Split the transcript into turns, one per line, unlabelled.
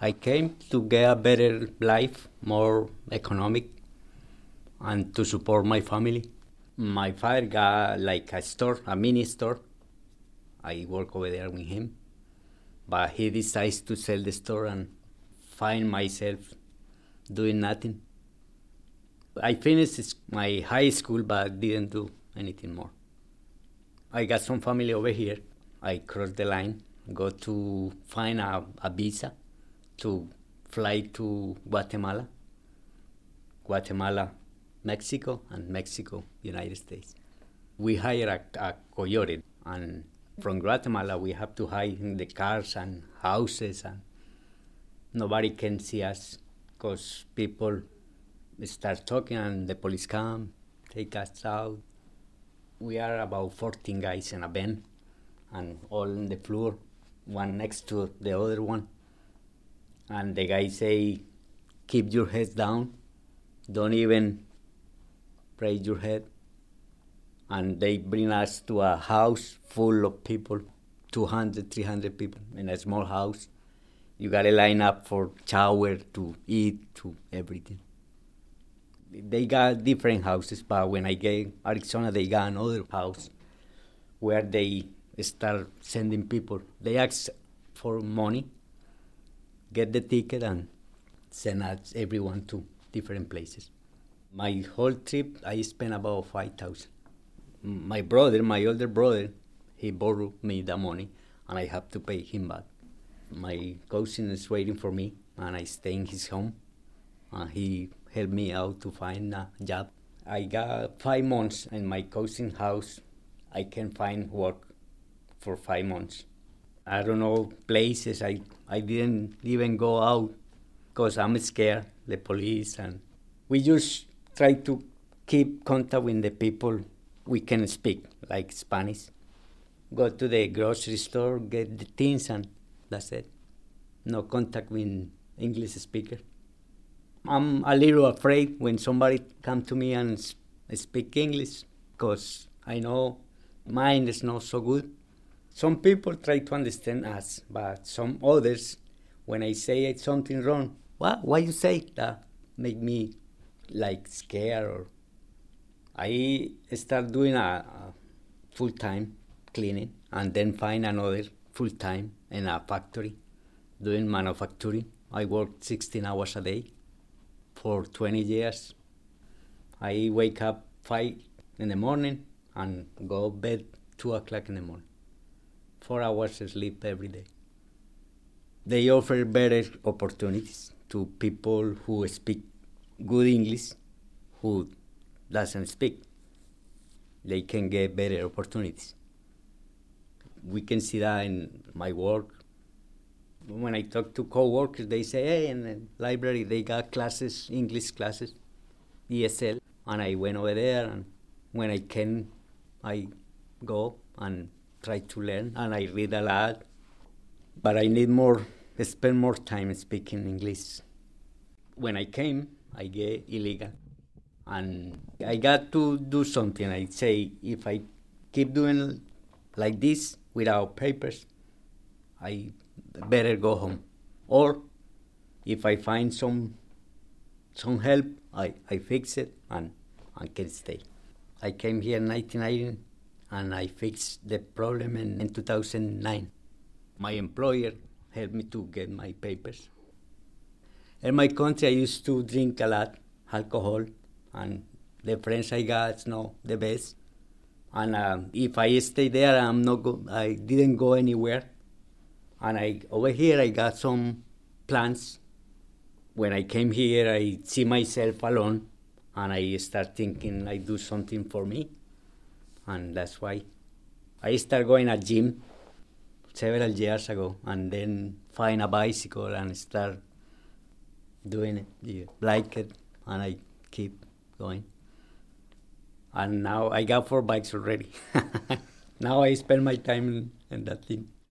I came to get a better life, more economic, and to support my family. My father got like a store, a mini store. I work over there with him, but he decides to sell the store and find myself doing nothing. I finished my high school, but didn't do anything more. I got some family over here. I crossed the line, go to find a, a visa to fly to Guatemala, Guatemala, Mexico, and Mexico, United States. We hire a, a coyote, and from Guatemala we have to hide in the cars and houses, and nobody can see us because people start talking and the police come, take us out. We are about 14 guys in a van, and all on the floor, one next to the other one and the guy say, keep your head down, don't even raise your head. And they bring us to a house full of people, 200, 300 people in a small house. You gotta line up for shower, to eat, to everything. They got different houses, but when I get Arizona, they got another house where they start sending people. They ask for money get the ticket and send us everyone to different places. My whole trip, I spent about five thousand. My brother, my older brother, he borrowed me the money, and I have to pay him back. My cousin is waiting for me, and I stay in his home. And he helped me out to find a job. I got five months in my cousin's house. I can find work for five months. I don't know places. I I didn't even go out because I'm scared the police and we just try to keep contact with the people we can speak like Spanish. Go to the grocery store, get the things, and that's it. No contact with English speaker. I'm a little afraid when somebody come to me and speak English because I know mine is not so good. Some people try to understand us, but some others, when I say something wrong, what? Why you say that? Make me like scared or. I start doing a, a full time cleaning and then find another full time in a factory doing manufacturing. I work 16 hours a day for 20 years. I wake up 5 in the morning and go bed 2 o'clock in the morning four hours sleep every day. They offer better opportunities to people who speak good English, who doesn't speak. They can get better opportunities. We can see that in my work. When I talk to co-workers, they say, "Hey, in the library they got classes, English classes, ESL," and I went over there. And when I can, I go and try to learn and I read a lot, but I need more, spend more time speaking English. When I came, I get illegal. And I got to do something. I say, if I keep doing like this without papers, I better go home. Or if I find some some help, I, I fix it and I can stay. I came here in 1990 and I fixed the problem in, in 2009. My employer helped me to get my papers. In my country, I used to drink a lot alcohol, and the friends I got know the best. And uh, if I stay there, I'm not go- I didn't go anywhere. And I over here, I got some plans. When I came here, I see myself alone, and I start thinking I do something for me and that's why I started going at gym several years ago, and then find a bicycle and start doing it. Like it, and I keep going. And now I got four bikes already. now I spend my time in, in that thing.